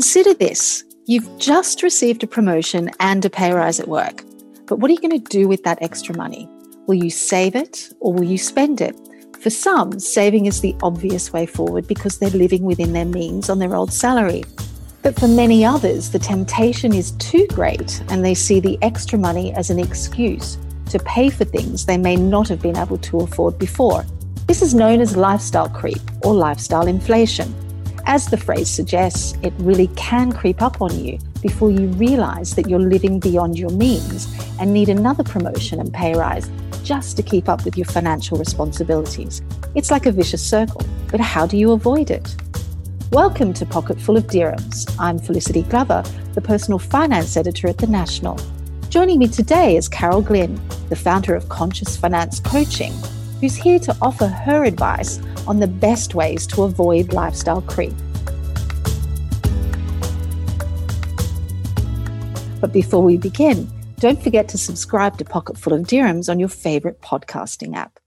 Consider this you've just received a promotion and a pay rise at work. But what are you going to do with that extra money? Will you save it or will you spend it? For some, saving is the obvious way forward because they're living within their means on their old salary. But for many others, the temptation is too great and they see the extra money as an excuse to pay for things they may not have been able to afford before. This is known as lifestyle creep or lifestyle inflation. As the phrase suggests, it really can creep up on you before you realize that you're living beyond your means and need another promotion and pay rise just to keep up with your financial responsibilities. It's like a vicious circle, but how do you avoid it? Welcome to Pocket Full of Dirhams. I'm Felicity Glover, the personal finance editor at The National. Joining me today is Carol Glynn, the founder of Conscious Finance Coaching, who's here to offer her advice on the best ways to avoid lifestyle creep. But before we begin, don't forget to subscribe to Pocketful of Dirhams on your favorite podcasting app.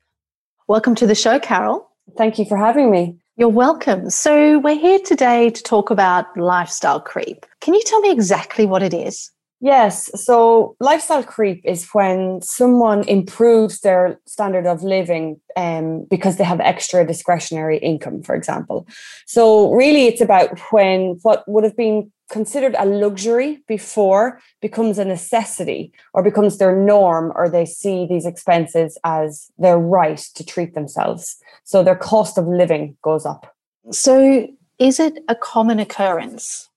Welcome to the show, Carol. Thank you for having me. You're welcome. So, we're here today to talk about lifestyle creep. Can you tell me exactly what it is? Yes. So, lifestyle creep is when someone improves their standard of living um, because they have extra discretionary income, for example. So, really, it's about when what would have been considered a luxury before becomes a necessity or becomes their norm, or they see these expenses as their right to treat themselves. So their cost of living goes up. So, is it a common occurrence?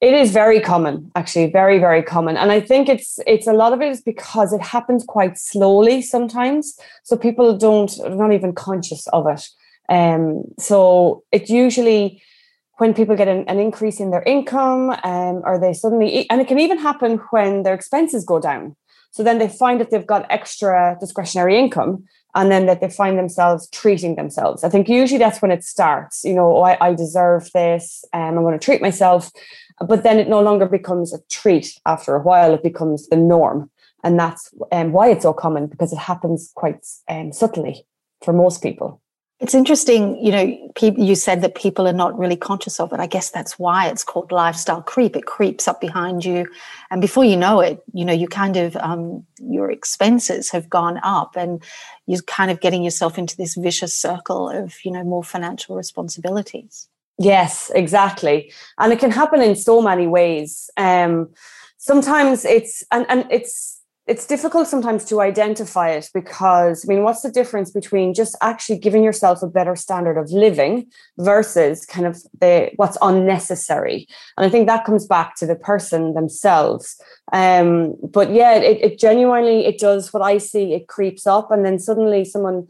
It is very common, actually, very, very common. And I think it's it's a lot of it is because it happens quite slowly sometimes. So people don't not even conscious of it. Um, so it usually when people get an, an increase in their income, um, or they suddenly, and it can even happen when their expenses go down. So then they find that they've got extra discretionary income and then that they find themselves treating themselves. I think usually that's when it starts. You know, oh, I, I deserve this, and um, I'm going to treat myself. But then it no longer becomes a treat after a while, it becomes the norm. And that's um, why it's so common because it happens quite um, subtly for most people. It's interesting, you know, you said that people are not really conscious of it. I guess that's why it's called lifestyle creep. It creeps up behind you. And before you know it, you know, you kind of, um, your expenses have gone up and you're kind of getting yourself into this vicious circle of, you know, more financial responsibilities. Yes, exactly. And it can happen in so many ways. Um, sometimes it's, and, and it's, it's difficult sometimes to identify it because I mean, what's the difference between just actually giving yourself a better standard of living versus kind of the what's unnecessary? And I think that comes back to the person themselves. Um, but yeah, it, it genuinely it does what I see. It creeps up, and then suddenly someone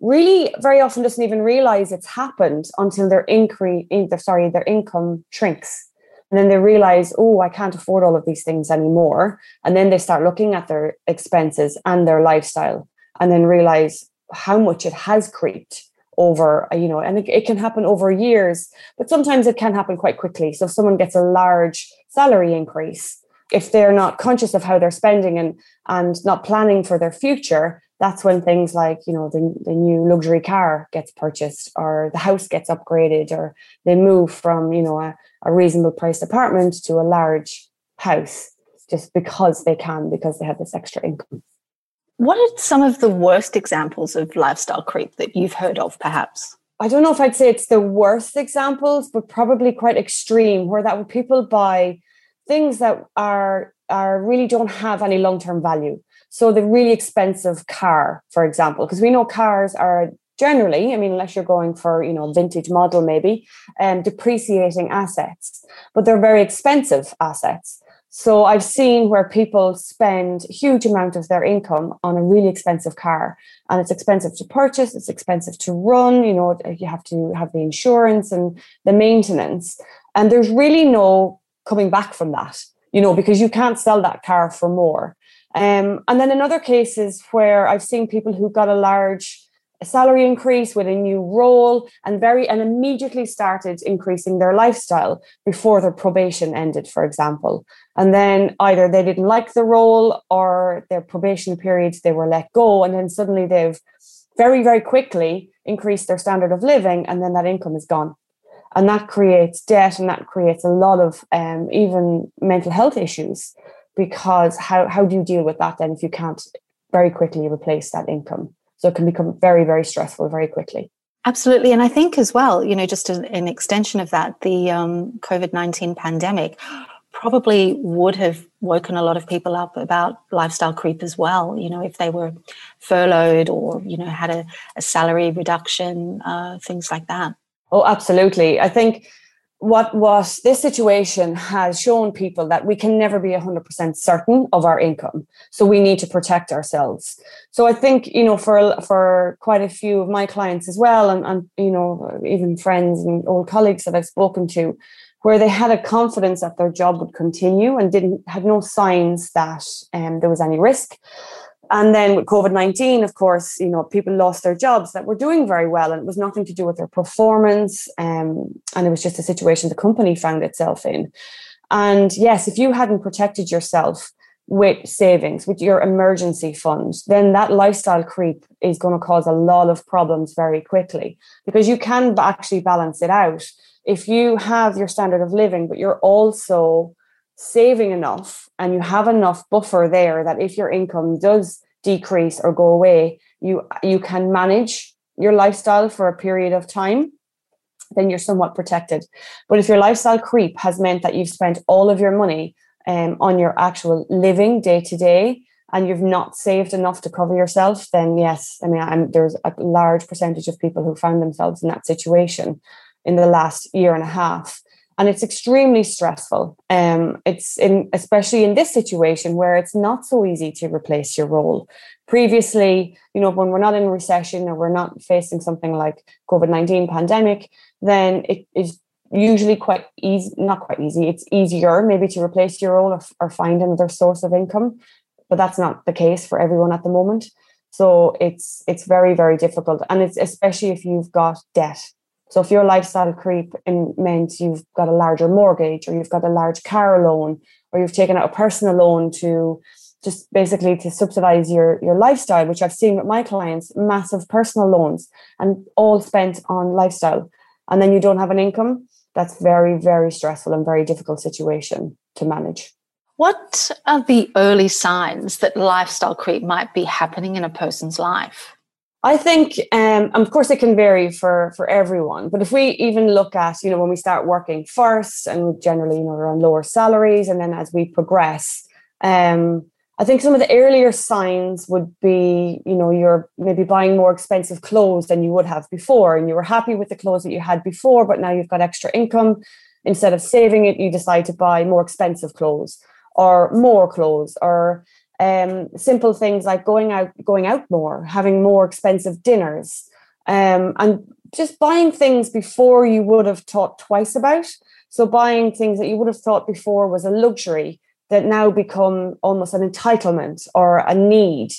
really very often doesn't even realize it's happened until their increase, sorry, their income shrinks and then they realize, oh, I can't afford all of these things anymore. And then they start looking at their expenses and their lifestyle and then realize how much it has creeped over, you know, and it, it can happen over years, but sometimes it can happen quite quickly. So if someone gets a large salary increase, if they're not conscious of how they're spending and and not planning for their future, that's when things like you know the, the new luxury car gets purchased or the house gets upgraded or they move from you know a, a reasonable priced apartment to a large house just because they can because they have this extra income. What are some of the worst examples of lifestyle creep that you've heard of perhaps? I don't know if i'd say it's the worst examples but probably quite extreme where that people buy things that are are really don't have any long-term value so the really expensive car, for example, because we know cars are generally, I mean, unless you're going for, you know, vintage model maybe, um, depreciating assets, but they're very expensive assets. So I've seen where people spend huge amount of their income on a really expensive car and it's expensive to purchase, it's expensive to run, you know, you have to have the insurance and the maintenance. And there's really no coming back from that, you know, because you can't sell that car for more. Um, and then in other cases where I've seen people who got a large salary increase with a new role and very and immediately started increasing their lifestyle before their probation ended for example. And then either they didn't like the role or their probation period they were let go. And then suddenly they've very very quickly increased their standard of living and then that income is gone. And that creates debt and that creates a lot of um, even mental health issues because how, how do you deal with that then if you can't very quickly replace that income so it can become very very stressful very quickly Absolutely. And I think as well, you know, just an, an extension of that, the um, COVID 19 pandemic probably would have woken a lot of people up about lifestyle creep as well. You know, if they were furloughed or, you know, had a, a salary reduction, uh, things like that. Oh, absolutely. I think what what this situation has shown people that we can never be 100% certain of our income. So we need to protect ourselves. So i think you know for for quite a few of my clients as well and, and you know even friends and old colleagues that i've spoken to where they had a confidence that their job would continue and didn't had no signs that um, there was any risk and then with COVID 19, of course, you know, people lost their jobs that were doing very well, and it was nothing to do with their performance. Um, and it was just a situation the company found itself in. And yes, if you hadn't protected yourself with savings, with your emergency fund, then that lifestyle creep is going to cause a lot of problems very quickly because you can actually balance it out. If you have your standard of living, but you're also saving enough and you have enough buffer there that if your income does decrease or go away you you can manage your lifestyle for a period of time then you're somewhat protected. But if your lifestyle creep has meant that you've spent all of your money um, on your actual living day to day and you've not saved enough to cover yourself then yes i mean I'm, there's a large percentage of people who found themselves in that situation in the last year and a half and it's extremely stressful. Um, it's in especially in this situation where it's not so easy to replace your role. Previously, you know, when we're not in recession or we're not facing something like COVID nineteen pandemic, then it is usually quite easy. Not quite easy. It's easier maybe to replace your role or, or find another source of income, but that's not the case for everyone at the moment. So it's it's very very difficult, and it's especially if you've got debt so if your lifestyle creep meant you've got a larger mortgage or you've got a large car loan or you've taken out a personal loan to just basically to subsidize your your lifestyle, which I've seen with my clients, massive personal loans and all spent on lifestyle. And then you don't have an income, that's very, very stressful and very difficult situation to manage. What are the early signs that lifestyle creep might be happening in a person's life? I think, um, of course, it can vary for for everyone. But if we even look at, you know, when we start working first, and generally, you know, we're on lower salaries, and then as we progress, um, I think some of the earlier signs would be, you know, you're maybe buying more expensive clothes than you would have before, and you were happy with the clothes that you had before, but now you've got extra income. Instead of saving it, you decide to buy more expensive clothes or more clothes, or um, simple things like going out, going out more, having more expensive dinners, um, and just buying things before you would have thought twice about. So buying things that you would have thought before was a luxury that now become almost an entitlement or a need.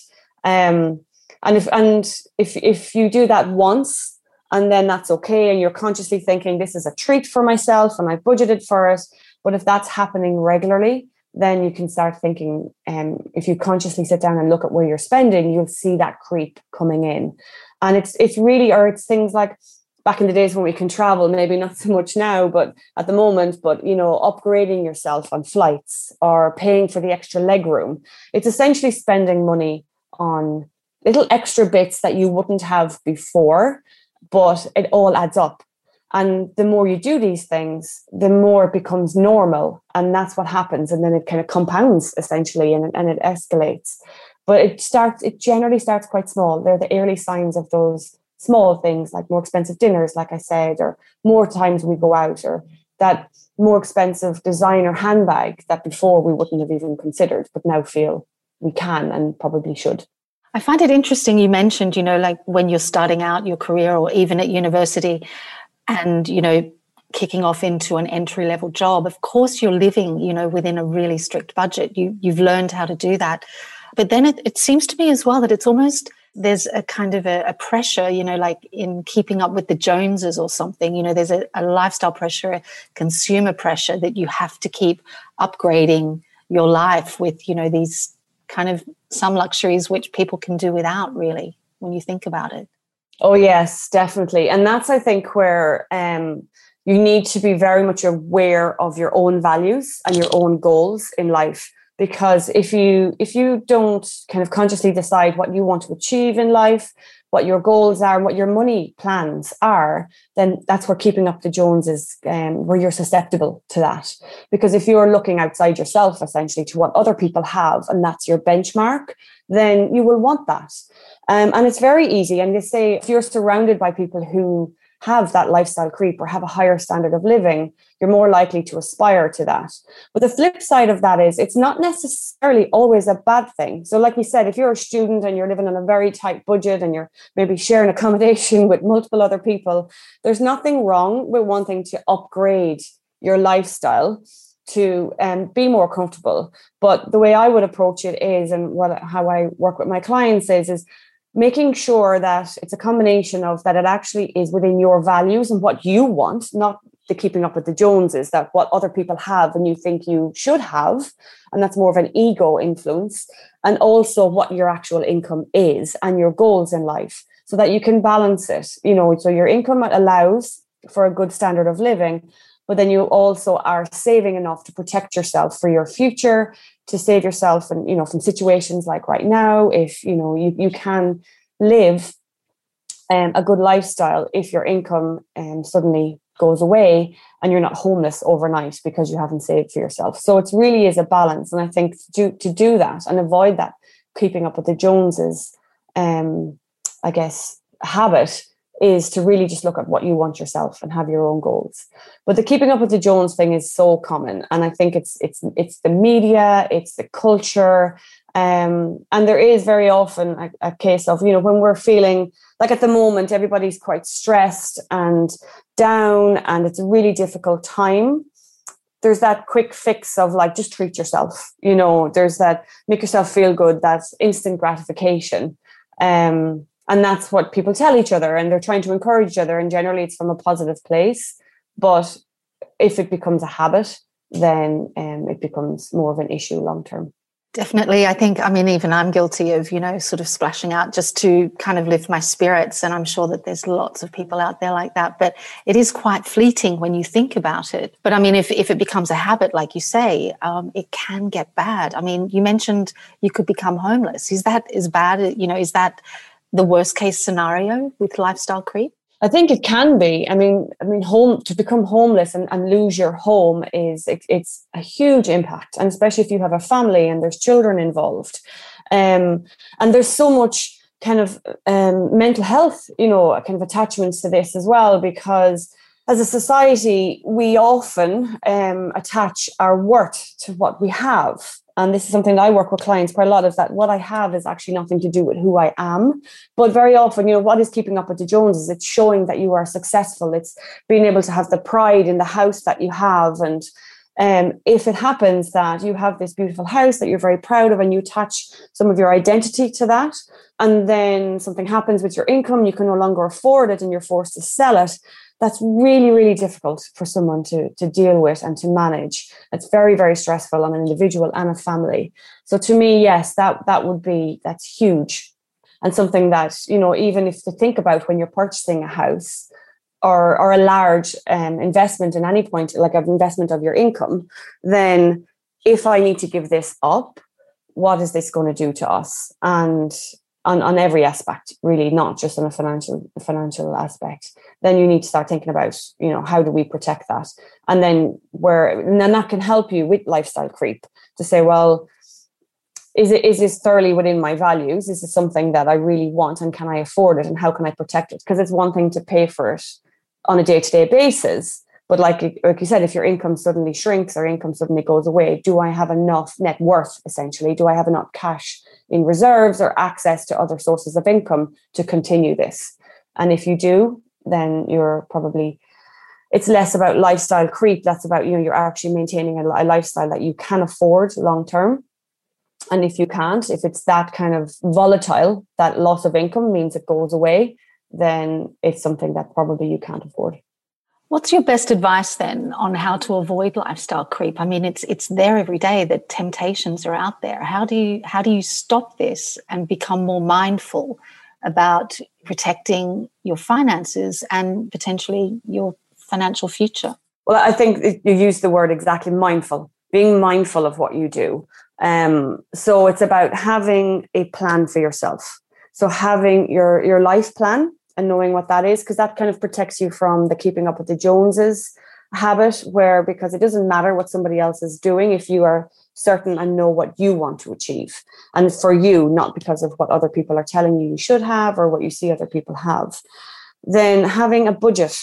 Um, and if and if if you do that once and then that's okay and you're consciously thinking this is a treat for myself and I budgeted for it, but if that's happening regularly, then you can start thinking um, if you consciously sit down and look at where you're spending you'll see that creep coming in. And it's it's really or it's things like back in the days when we can travel maybe not so much now but at the moment but you know upgrading yourself on flights or paying for the extra leg room. It's essentially spending money on little extra bits that you wouldn't have before but it all adds up and the more you do these things, the more it becomes normal. And that's what happens. And then it kind of compounds essentially and, and it escalates. But it starts, it generally starts quite small. They're the early signs of those small things like more expensive dinners, like I said, or more times we go out, or that more expensive designer handbag that before we wouldn't have even considered, but now feel we can and probably should. I find it interesting you mentioned, you know, like when you're starting out your career or even at university, and you know kicking off into an entry level job of course you're living you know within a really strict budget. You you've learned how to do that. But then it, it seems to me as well that it's almost there's a kind of a, a, pressure you know like in keeping up with the joneses or something you know there's a, a lifestyle pressure a consumer pressure that you have to keep upgrading your life with you know these kind of some luxuries which people can do without really when you think about it Oh yes, definitely. And that's I think where um you need to be very much aware of your own values and your own goals in life because if you if you don't kind of consciously decide what you want to achieve in life what your goals are and what your money plans are then that's where keeping up the joneses um, where you're susceptible to that because if you're looking outside yourself essentially to what other people have and that's your benchmark then you will want that um, and it's very easy and they say if you're surrounded by people who have that lifestyle creep or have a higher standard of living, you're more likely to aspire to that. But the flip side of that is it's not necessarily always a bad thing. So, like we said, if you're a student and you're living on a very tight budget and you're maybe sharing accommodation with multiple other people, there's nothing wrong with wanting to upgrade your lifestyle to um, be more comfortable. But the way I would approach it is, and what how I work with my clients is, is making sure that it's a combination of that it actually is within your values and what you want, not the keeping up with the Joneses, that what other people have and you think you should have. And that's more of an ego influence. And also what your actual income is and your goals in life so that you can balance it. You know, so your income allows for a good standard of living, but then you also are saving enough to protect yourself for your future to save yourself and you know from situations like right now if you know you, you can live um, a good lifestyle if your income um, suddenly goes away and you're not homeless overnight because you haven't saved for yourself. So it really is a balance and i think to do, to do that and avoid that keeping up with the joneses um, i guess habit is to really just look at what you want yourself and have your own goals. But the keeping up with the Jones thing is so common, and I think it's it's it's the media, it's the culture, um, and there is very often a, a case of you know when we're feeling like at the moment everybody's quite stressed and down, and it's a really difficult time. There's that quick fix of like just treat yourself. You know, there's that make yourself feel good. That's instant gratification. Um, and that's what people tell each other and they're trying to encourage each other and generally it's from a positive place but if it becomes a habit then um, it becomes more of an issue long term Definitely. I think, I mean, even I'm guilty of, you know, sort of splashing out just to kind of lift my spirits. And I'm sure that there's lots of people out there like that. But it is quite fleeting when you think about it. But I mean, if, if it becomes a habit, like you say, um, it can get bad. I mean, you mentioned you could become homeless. Is that as bad? You know, is that the worst case scenario with lifestyle creep? I think it can be. I mean, I mean, home to become homeless and, and lose your home is it, it's a huge impact, and especially if you have a family and there's children involved, um, and there's so much kind of um, mental health, you know, kind of attachments to this as well, because as a society, we often um, attach our worth to what we have and this is something that I work with clients quite a lot is that what I have is actually nothing to do with who I am. But very often, you know, what is keeping up with the Joneses? It's showing that you are successful. It's being able to have the pride in the house that you have. And um, if it happens that you have this beautiful house that you're very proud of and you attach some of your identity to that, and then something happens with your income, you can no longer afford it and you're forced to sell it, that's really really difficult for someone to to deal with and to manage. It's very very stressful on an individual and a family. So to me yes that that would be that's huge. And something that you know even if to think about when you're purchasing a house or or a large um, investment in any point like an investment of your income then if i need to give this up what is this going to do to us? And on, on every aspect, really, not just on a financial financial aspect. Then you need to start thinking about, you know, how do we protect that? And then where and then that can help you with lifestyle creep to say, well, is it is this thoroughly within my values? Is this something that I really want and can I afford it and how can I protect it? Because it's one thing to pay for it on a day-to-day basis. But like, like you said, if your income suddenly shrinks or income suddenly goes away, do I have enough net worth essentially? Do I have enough cash in reserves or access to other sources of income to continue this. And if you do, then you're probably it's less about lifestyle creep. That's about you know you're actually maintaining a, a lifestyle that you can afford long term. And if you can't, if it's that kind of volatile, that loss of income means it goes away, then it's something that probably you can't afford. What's your best advice then on how to avoid lifestyle creep? I mean, it's it's there every day. The temptations are out there. How do you how do you stop this and become more mindful about protecting your finances and potentially your financial future? Well, I think you use the word exactly mindful, being mindful of what you do. Um, so it's about having a plan for yourself. So having your your life plan and knowing what that is, because that kind of protects you from the keeping up with the Joneses habit, where because it doesn't matter what somebody else is doing if you are certain and know what you want to achieve. And for you, not because of what other people are telling you you should have or what you see other people have. Then having a budget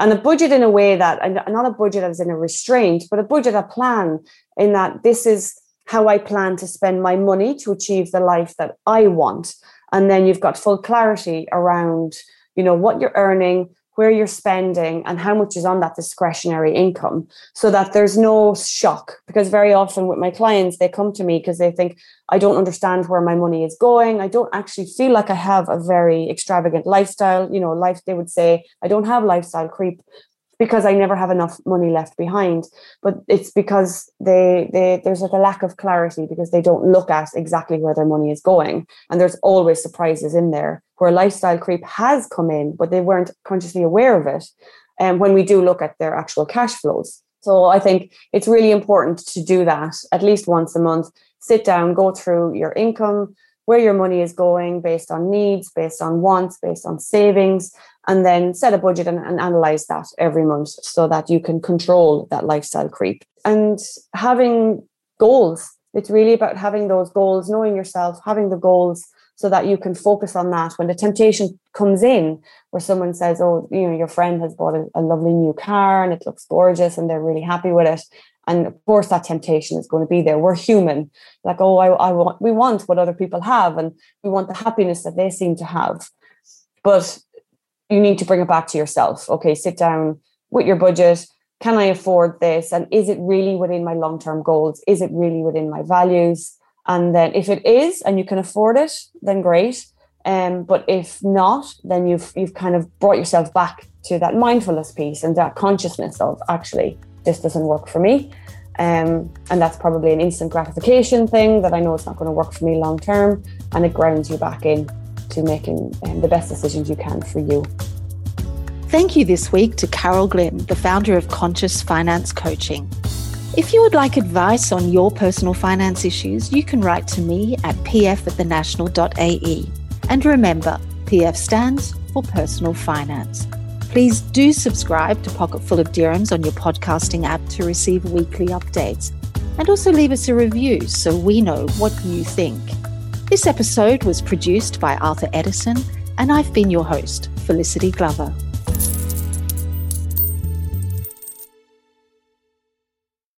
and a budget in a way that, and not a budget as in a restraint, but a budget, a plan in that this is how I plan to spend my money to achieve the life that I want. And then you've got full clarity around, you know, what you're earning, where you're spending and how much is on that discretionary income so that there's no shock. Because very often with my clients they come to me because they think I don't understand where my money is going. I don't actually feel like I have a very extravagant lifestyle. You know life they would say I don't have lifestyle creep because I never have enough money left behind. But it's because they they there's like a lack of clarity because they don't look at exactly where their money is going. And there's always surprises in there where lifestyle creep has come in, but they weren't consciously aware of it. And um, when we do look at their actual cash flows. So I think it's really important to do that at least once a month. Sit down, go through your income, where your money is going based on needs, based on wants, based on savings, and then set a budget and, and, analyze that every month so that you can control that lifestyle creep. And having goals, it's really about having those goals, knowing yourself, having the goals so that you can focus on that when the temptation comes in where someone says oh you know your friend has bought a, a lovely new car and it looks gorgeous and they're really happy with it and of course, that temptation is going to be there. We're human. Like, oh, I, I want, we want what other people have, and we want the happiness that they seem to have. But you need to bring it back to yourself. Okay, sit down with your budget. Can I afford this? And is it really within my long term goals? Is it really within my values? And then, if it is, and you can afford it, then great. Um, but if not, then you've you've kind of brought yourself back to that mindfulness piece and that consciousness of actually this doesn't work for me. Um, and that's probably an instant gratification thing that I know it's not going to work for me long term. And it grounds you back in to making um, the best decisions you can for you. Thank you this week to Carol Glynn, the founder of Conscious Finance Coaching. If you would like advice on your personal finance issues, you can write to me at pf at thenational.ae. And remember, PF stands for personal finance. Please do subscribe to Pocket Full of Dirhams on your podcasting app to receive weekly updates. And also leave us a review so we know what you think. This episode was produced by Arthur Edison, and I've been your host, Felicity Glover.